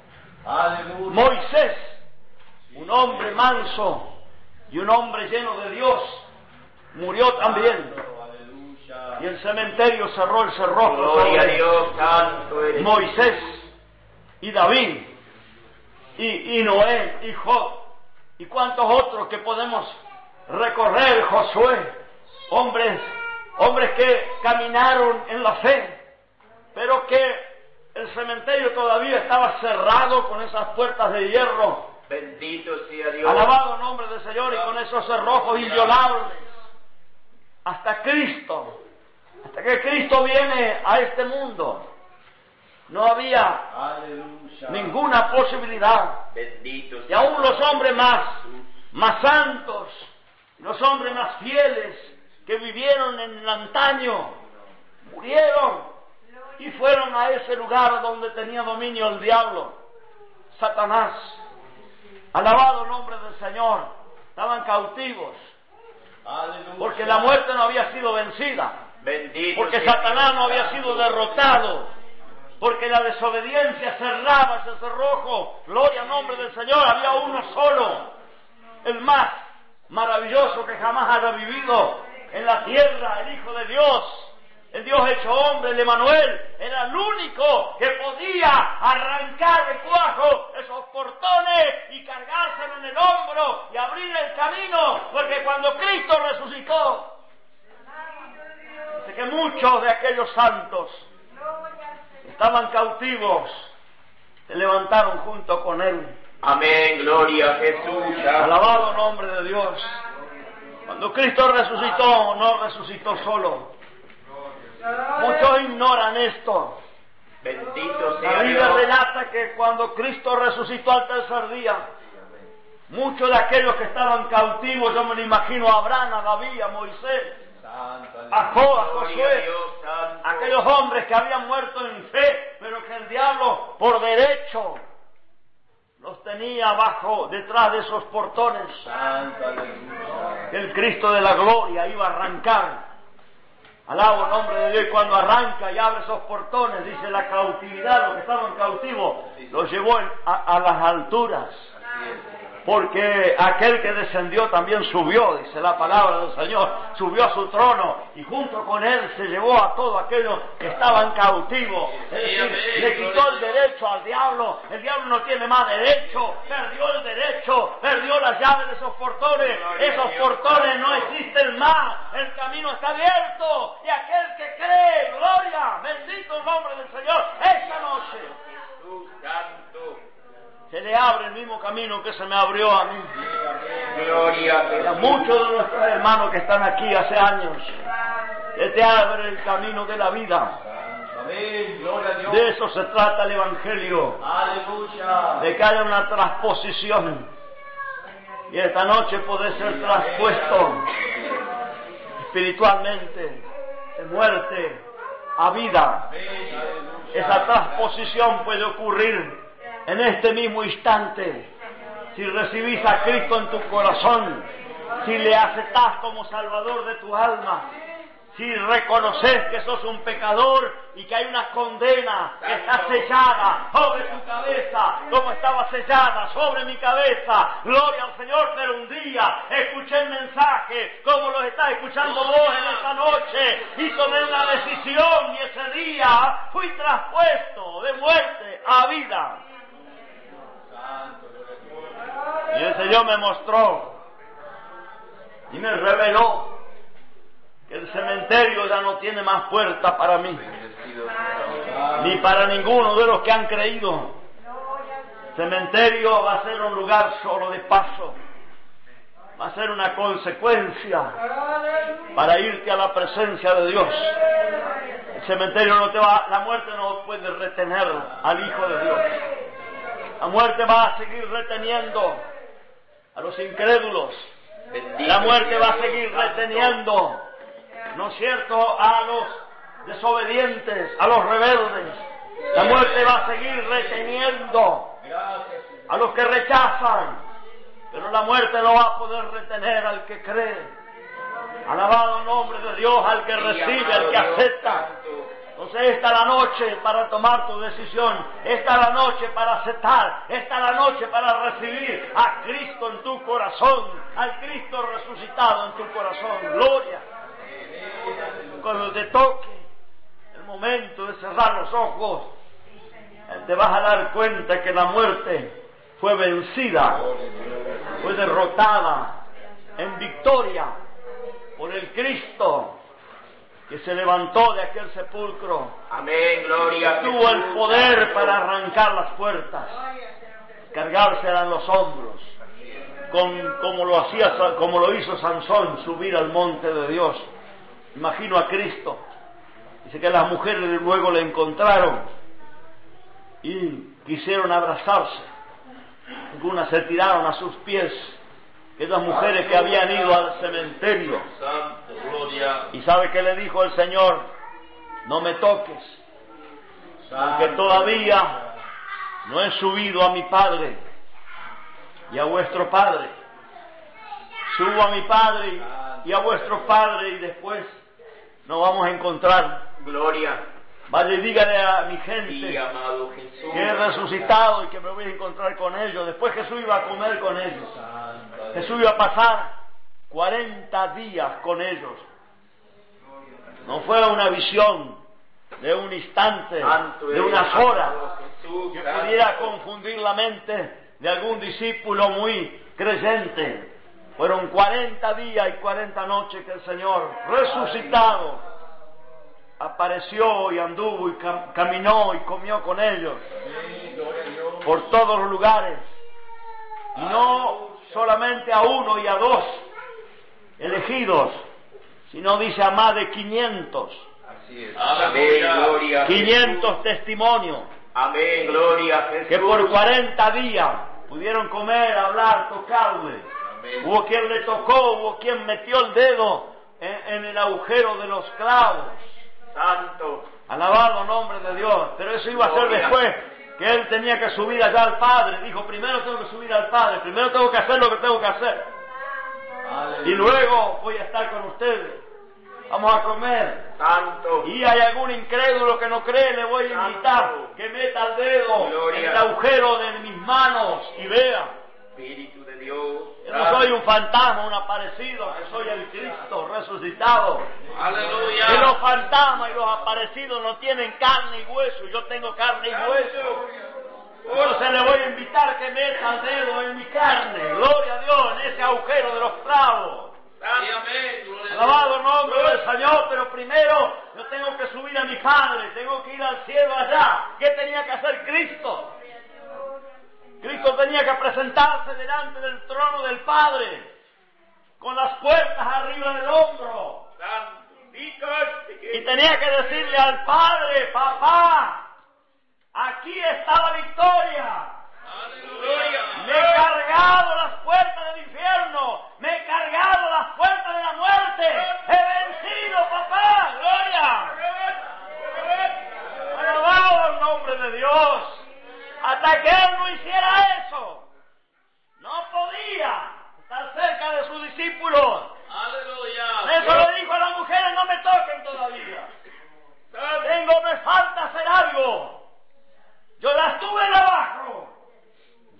Moisés, un hombre manso y un hombre lleno de Dios, murió también y el cementerio cerró el cerrojo. Gloria a sobre él. Dios, santo eres. Moisés y David y, y Noé y Job y cuantos otros que podemos recorrer, Josué, hombres, hombres que caminaron en la fe, pero que el cementerio todavía estaba cerrado con esas puertas de hierro. Bendito sea Dios. Alabado nombre del Señor y con esos cerrojos inviolables. Hasta Cristo, hasta que Cristo viene a este mundo, no había ninguna posibilidad Bendito y sea aún los hombres más, más santos, los hombres más fieles que vivieron en el antaño, murieron y fueron a ese lugar donde tenía dominio el diablo, Satanás. Alabado el nombre del Señor, estaban cautivos, porque la muerte no había sido vencida, Bendito porque Satanás no había sido derrotado, porque la desobediencia cerraba ese cerrojo. Gloria al nombre del Señor, había uno solo, el más maravilloso que jamás haya vivido en la tierra, el Hijo de Dios. El Dios hecho hombre, el Emanuel, era el único que podía arrancar de cuajo esos portones y cargárselo en el hombro y abrir el camino, porque cuando Cristo resucitó, dice que muchos de aquellos santos estaban cautivos, se levantaron junto con él. Amén, gloria a Jesús. Alabado nombre de Dios. Cuando Cristo resucitó, no resucitó solo. Muchos ignoran esto. Bendito La Biblia relata que cuando Cristo resucitó al tercer día, muchos de aquellos que estaban cautivos, yo me lo imagino a Abraham, a David, a Moisés, a Job, a Josué, aquellos hombres que habían muerto en fe, pero que el diablo por derecho los tenía abajo, detrás de esos portones. que el Cristo de la gloria iba a arrancar. Alabo el nombre de Dios y cuando arranca y abre esos portones, dice la cautividad, los que estaban cautivos, los llevó a, a las alturas. Porque aquel que descendió también subió, dice la palabra del Señor, subió a su trono y junto con él se llevó a todos aquellos que estaban cautivos. Es decir, le quitó el derecho al diablo. El diablo no tiene más derecho, perdió el derecho, perdió las llaves de esos portones. Esos portones no existen más. El camino está abierto y aquel que cree, gloria, bendito el nombre del Señor, esta noche. Se le abre el mismo camino que se me abrió a mí. Gloria a muchos de nuestros hermanos que están aquí hace años, Él te abre el camino de la vida. De eso se trata el Evangelio, de que haya una transposición. Y esta noche puede ser traspuesto espiritualmente de muerte a vida. Esa transposición puede ocurrir en este mismo instante. Si recibís a Cristo en tu corazón, si le aceptás como Salvador de tu alma, si reconoces que sos un pecador y que hay una condena que está sellada sobre tu cabeza, como estaba sellada sobre mi cabeza, gloria al Señor, pero un día escuché el mensaje, como lo estás escuchando vos en esta noche, y tomé una decisión y ese día fui traspuesto de muerte a vida. Y el Señor me mostró y me reveló que el cementerio ya no tiene más puerta para mí, ni para ninguno de los que han creído. El cementerio va a ser un lugar solo de paso, va a ser una consecuencia para irte a la presencia de Dios. El cementerio no te va, la muerte no puede retener al Hijo de Dios. La muerte va a seguir reteniendo a los incrédulos. La muerte va a seguir reteniendo, ¿no es cierto?, a los desobedientes, a los rebeldes. La muerte va a seguir reteniendo a los que rechazan, pero la muerte no va a poder retener al que cree. Alabado nombre de Dios, al que recibe, al que acepta. Entonces esta es la noche para tomar tu decisión, esta es la noche para aceptar, esta es la noche para recibir a Cristo en tu corazón, al Cristo resucitado en tu corazón. Gloria. Cuando te toque el momento de cerrar los ojos, te vas a dar cuenta que la muerte fue vencida, fue derrotada en victoria por el Cristo que se levantó de aquel sepulcro. Amén, gloria. a Tuvo el poder para arrancar las puertas, cargárselas en los hombros, con- como, lo hacía, como lo hizo Sansón, subir al monte de Dios. Imagino a Cristo. Dice que las mujeres luego le encontraron y quisieron abrazarse. Algunas se tiraron a sus pies. Esas mujeres que habían ido al cementerio. ¿Y sabe qué le dijo el Señor? No me toques, porque todavía no he subido a mi Padre y a vuestro Padre. Subo a mi Padre y a vuestro Padre y después nos vamos a encontrar. Gloria. Vaya y dígale a mi gente que he resucitado y que me voy a encontrar con ellos. Después Jesús iba a comer con ellos. Jesús iba a pasar 40 días con ellos. No fue una visión de un instante, de unas horas, que pudiera confundir la mente de algún discípulo muy creyente. Fueron 40 días y 40 noches que el Señor, resucitado, apareció y anduvo y cam- caminó y comió con ellos por todos los lugares. Y no solamente a uno y a dos elegidos, sino dice a más de 500. Así es. Amén, gloria. a 500 testimonios Jesús. Amén, gloria a Jesús. que por 40 días pudieron comer, hablar, tocarle. Amén. Hubo quien le tocó, hubo quien metió el dedo en, en el agujero de los clavos. Santo. Alabado nombre de Dios. Pero eso iba a ser después que él tenía que subir allá al Padre. Dijo, primero tengo que subir al Padre, primero tengo que hacer lo que tengo que hacer. Y luego voy a estar con ustedes. Vamos a comer. Santo. Y hay algún incrédulo que no cree, le voy a invitar que meta el dedo Gloria. en el agujero de mis manos y vea. Espíritu Dios. Yo no soy un fantasma, un aparecido, que soy el Cristo resucitado. Aleluya. Que los fantasmas y los aparecidos no tienen carne y hueso, yo tengo carne y hueso. Entonces le voy a invitar que meta el dedo en mi carne, gloria a Dios, en ese agujero de los clavos. Alabado el nombre del Señor, pero primero yo tengo que subir a mi Padre, tengo que ir al cielo allá. ¿Qué tenía que hacer Cristo? Cristo tenía que presentarse delante del trono del Padre, con las puertas arriba del hombro. Santo. Y tenía que decirle al Padre, papá, aquí está la victoria. Me he cargado las puertas del infierno, me he cargado las puertas de la muerte. He vencido, papá, gloria. Alabado el nombre de Dios. Hasta que él no hiciera eso, no podía estar cerca de sus discípulos. Aleluya. Eso le dijo a las mujeres, no me toquen todavía. Tengo, me falta hacer algo. Yo las tuve en abajo.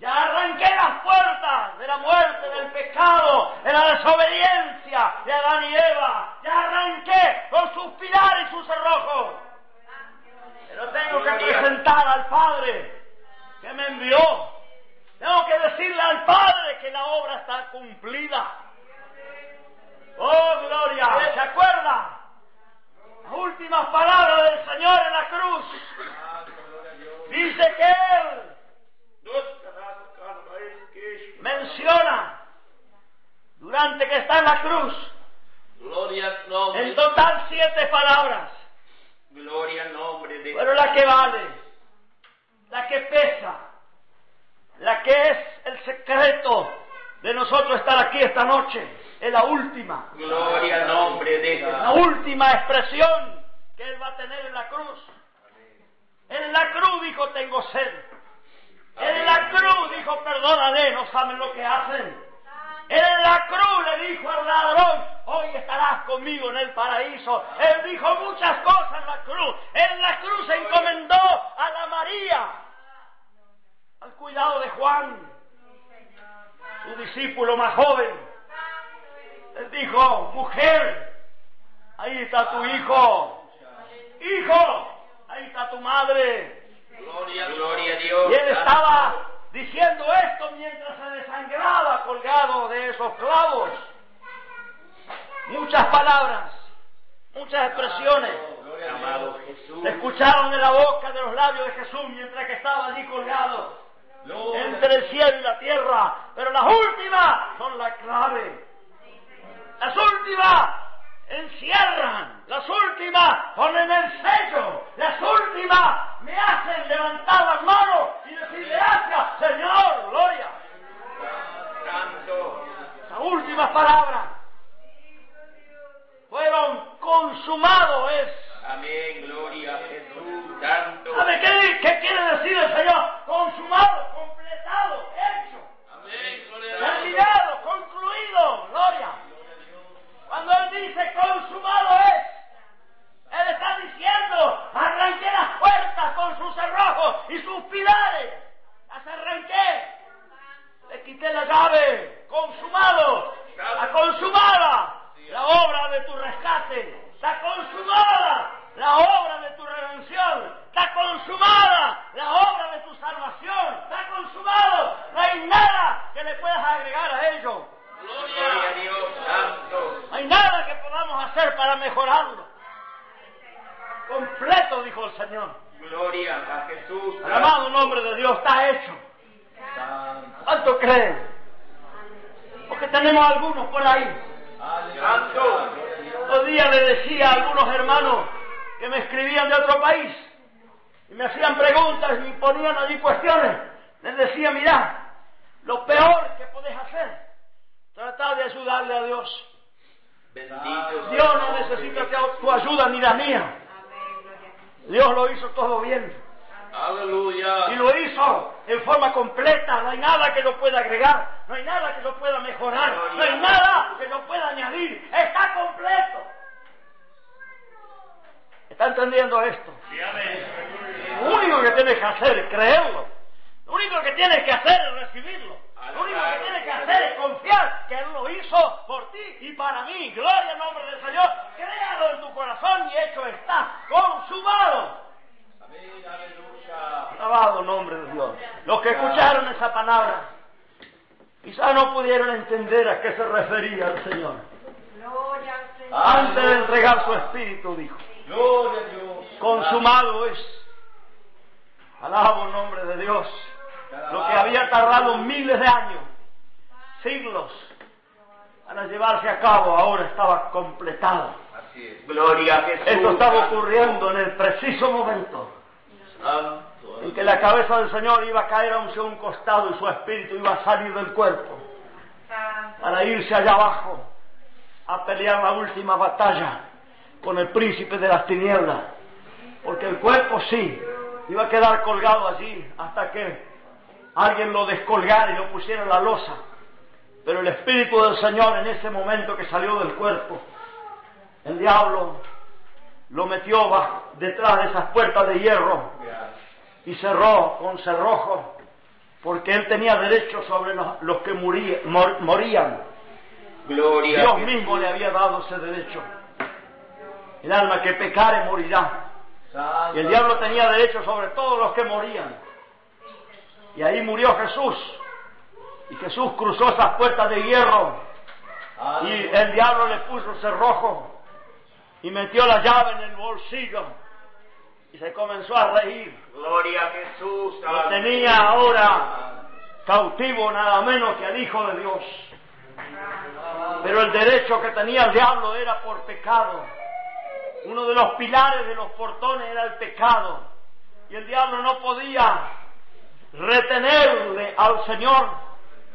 Ya arranqué las puertas de la muerte, del pecado, de la desobediencia de Adán y Eva. Ya arranqué con sus pilares y sus cerrojos. Pero tengo que presentar al Padre que me envió. Tengo que decirle al Padre que la obra está cumplida. Oh, gloria. ¿Se acuerda? Las últimas palabras del Señor en la cruz. Dice que Él menciona durante que está en la cruz, Gloria nombre. en total siete palabras. Gloria al nombre de Pero la que vale, la que pesa, la que es el secreto de nosotros estar aquí esta noche, es la última, Gloria al nombre de la Jesús. última expresión que Él va a tener en la cruz. En la cruz dijo, tengo sed. En la cruz dijo, perdónale, no saben lo que hacen. En la cruz le dijo al ladrón, hoy estarás conmigo en el paraíso. Él dijo muchas cosas en la cruz. En la cruz se encomendó a la María, al cuidado de Juan, su discípulo más joven. Él dijo, mujer, ahí está tu hijo. Hijo, ahí está tu madre. Gloria, gloria a Dios. Y él estaba diciendo esto mientras se desangraba colgado de esos clavos. Muchas palabras, muchas expresiones Amado Jesús. escucharon de la boca, de los labios de Jesús mientras que estaba allí colgado entre el cielo y la tierra. Pero las últimas son la clave. Las últimas encierran. Las últimas ponen el sello. Las últimas me hacen levantar las manos y decirle gracias, Señor, gloria. Santo. Las últimas palabras fueron consumado es. Amén. Gloria a Jesús. Santo. ¿Sabe qué, qué quiere decir el Señor? Consumado, completado, hecho. Amén. Gloria a terminado, concluido, gloria. Cuando Él dice consumado es, Él está diciendo, arranqué las puertas con sus cerrojos y sus pilares, las arranqué, le quité la llave, consumado, la consumada, la obra de tu rescate, está consumada, la obra de tu redención, está consumada, la obra de tu salvación, está consumado, no hay nada que le puedas agregar a ello. Gloria a Dios. Santo. No hay nada que podamos hacer para mejorarlo. Completo, dijo el Señor. Gloria a Jesús. El amado nombre de Dios está hecho. ¿Cuánto creen? Porque tenemos algunos por ahí. Santo. Otro día le decía a algunos hermanos que me escribían de otro país y me hacían preguntas y me ponían allí cuestiones. Les decía, mirá, lo peor que podés hacer, tratar de ayudarle a Dios. Bendito Dios no necesita tu- tu ayuda ni la mía. Dios lo hizo todo bien. Aleluya. Y lo hizo en forma completa. No hay nada que lo pueda agregar. No hay nada que lo pueda mejorar. No hay nada que lo pueda añadir. Está completo. ¿Está entendiendo esto? Lo único que tienes que hacer es creerlo. Lo único que tienes que hacer es recibirlo. Lo único que tienes que hacer es confiar que Él lo hizo por ti y para mí. Gloria al nombre del Señor. Créalo en tu corazón y hecho está. Consumado. Alabado nombre de Dios. Los que escucharon esa palabra, quizás no pudieron entender a qué se refería el Señor. Antes de entregar su espíritu, dijo, consumado es. Alabo el nombre de Dios. Lo que había tardado miles de años, siglos, para llevarse a cabo, ahora estaba completado. Gloria a Jesús. Esto estaba ocurriendo en el preciso momento En que la cabeza del Señor iba a caer hacia un costado y su espíritu iba a salir del cuerpo para irse allá abajo a pelear la última batalla con el príncipe de las tinieblas. Porque el cuerpo sí iba a quedar colgado allí hasta que alguien lo descolgara y lo pusiera en la losa. Pero el espíritu del Señor en ese momento que salió del cuerpo, el diablo lo metió detrás de esas puertas de hierro y cerró con cerrojo, porque él tenía derecho sobre los, que mor- morían. Gloria Dios mismo le había dado ese derecho. El alma que pecare morirá. Y el diablo tenía derecho sobre todos los que morían. Y ahí murió Jesús. Y Jesús cruzó esas puertas de hierro. Y el diablo le puso cerrojo. Y metió la llave en el bolsillo. Y se comenzó a reír. Gloria a Jesús. Lo tenía ahora cautivo nada menos que al Hijo de Dios. Pero el derecho que tenía el diablo era por pecado. Uno de los pilares de los portones era el pecado. Y el diablo no podía retenerle al Señor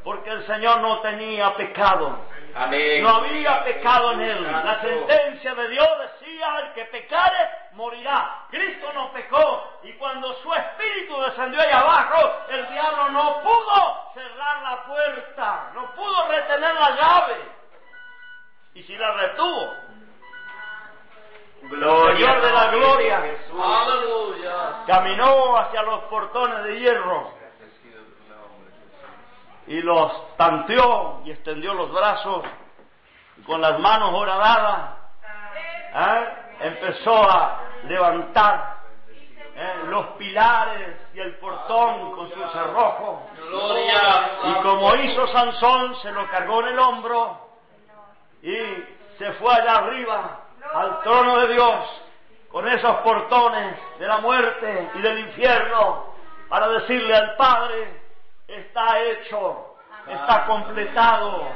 porque el Señor no tenía pecado. Amén. No había pecado en él. La sentencia de Dios decía, el que pecare morirá. Cristo no pecó y cuando su espíritu descendió ahí abajo, el diablo no pudo cerrar la puerta, no pudo retener la llave. Y si la retuvo, Gloria Señor de la gloria. Jesús. caminó hacia los portones de hierro y los tanteó y extendió los brazos y con las manos horadadas ¿eh? empezó a levantar ¿eh? los pilares y el portón con su cerrojo y como hizo Sansón se lo cargó en el hombro y se fue allá arriba al trono de Dios con esos portones de la muerte y del infierno para decirle al Padre, está hecho, está completado.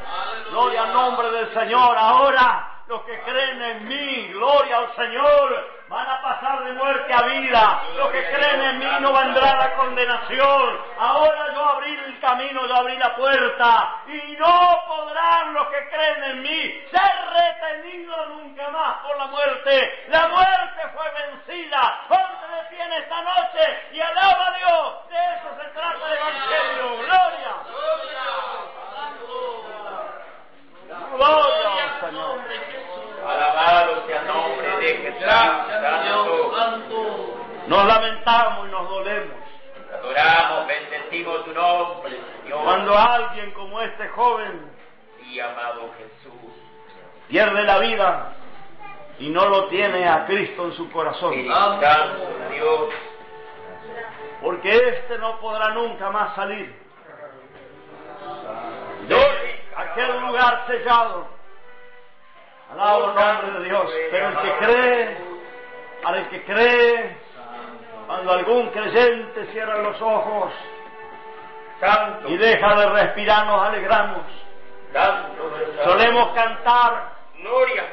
Gloria al nombre del Señor. Ahora los que creen en mí, gloria al Señor, van a pasar de muerte a vida. Los que creen en mí no vendrá la condenación. Ahora yo abrí el camino, yo abrí la puerta. Y no podrán los que creen en mí ser retenidos nunca más por la muerte. La muerte fue vencida. Ponte de pie en esta noche y alaba a Dios. De eso se trata el Evangelio. Gloria. Gloria al Señor. Alabado sea el nombre de Jesús. Santo. Nos lamentamos y nos dolemos Adoramos, bendecimos tu nombre, Señor. cuando alguien como este joven Sí, amado Jesús. pierde la vida y no lo tiene a Cristo en su corazón. Santo Dios. Porque éste no podrá nunca más salir de aquel lugar sellado. Alabo el nombre de Dios. Pero el que cree, al que cree, cuando algún creyente cierra los ojos Santo. y deja de respirar, nos alegramos. Santo. Solemos cantar Gloria.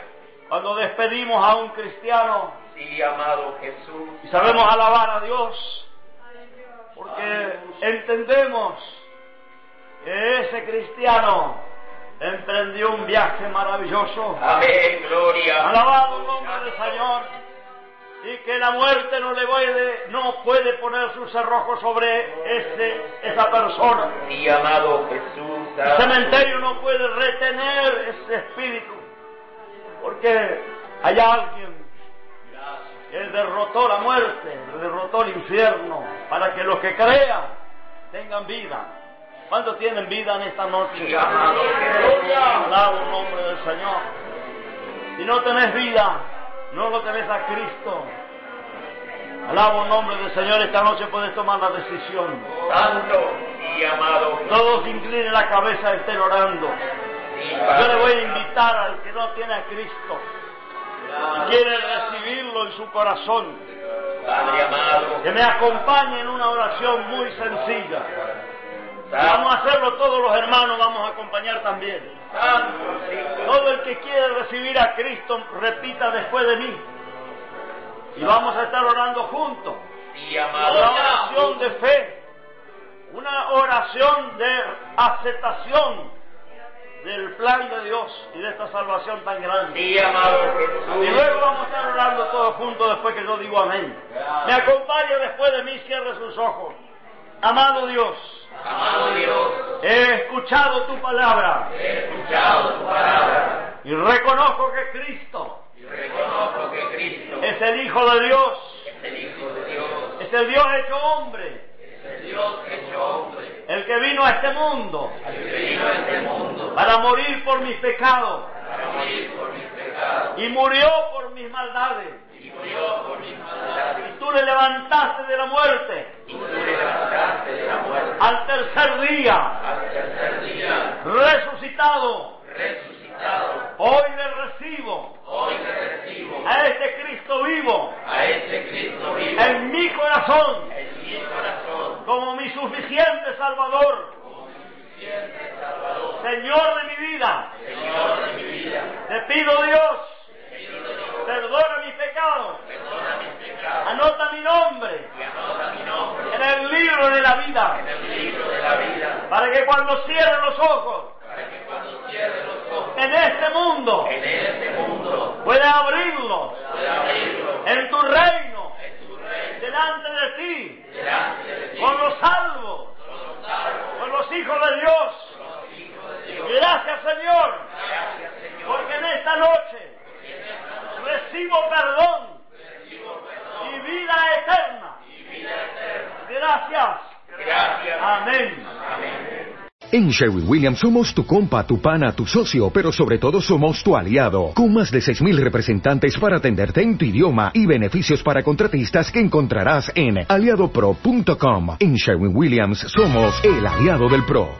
cuando despedimos a un cristiano Sí, amado Jesús. y sabemos alabar a Dios porque entendemos que ese cristiano emprendió un viaje maravilloso. Amén, gloria. Alabado el nombre del Señor. Y que la muerte no le puede, no puede poner su cerrojo sobre ese, esa persona. Sí, amado Jesús. El cementerio no puede retener ese espíritu. Porque hay alguien que derrotó la muerte, derrotó el infierno, para que los que crean tengan vida. ¿Cuántos tienen vida en esta noche? Alabo el nombre del Señor. Si no tenés vida, no lo tenés a Cristo. Alabo el nombre del Señor. Esta noche puedes tomar la decisión. Santo. Sí, amado. Todos inclinen la cabeza, estén orando. Yo le voy a invitar al que no tiene a Cristo y quiere recibirlo en su corazón, Padre amado. que me acompañe en una oración muy sencilla. Vamos a hacerlo todos los hermanos, vamos a acompañar también. Todo el que quiere recibir a Cristo, repita después de mí. Y vamos a estar orando juntos. Una oración de fe, una oración de aceptación del plan de Dios y de esta salvación tan grande. Sí, amado Y luego vamos a estar orando todos juntos después que yo digo amén. Me acompañe después de mí, cierre sus ojos. Amado Dios, Amado Dios. he escuchado tu palabra He escuchado tu palabra. y reconozco que Cristo Y reconozco que Cristo es el Hijo de Dios, es el Hijo de Dios. es el Dios hecho hombre, Es el Dios hecho hombre. el que vino a este mundo El que vino a este mundo para morir por mis pecados para morir por mis pecados. y murió por mis maldades. Y tú le levantaste de la muerte. Al tercer día, resucitado. Hoy le recibo. Hoy le recibo. A este Cristo vivo. A este Cristo vivo. En mi corazón. En mi corazón. como mi suficiente Salvador. Señor de mi vida. Señor de mi vida. Te pido Dios, Perdona mis pecados mi nombre. Y anota mi nombre. En el libro de la vida, en el libro de la vida, para que cuando cierren los ojos para que cuando cierre los ojos en este mundo en este mundo pueda abrirlo en tu reino, en tu reino delante de ti, delante de ti, con los salvos, con los salvos, con los hijos de Dios. los hijos de Dios. Gracias Señor, Gracias, Señor, porque en esta noche recibo perdón recibo perdón y vida eterna. y vida eterna. Gracias. Gracias. Amén. Amén. En Sherwin Williams somos tu compa, tu pana, tu socio, pero sobre todo somos tu aliado, con más de 6.000 representantes para atenderte en tu idioma y beneficios para contratistas que encontrarás en aliadopro.com. En Sherwin Williams somos el aliado del PRO.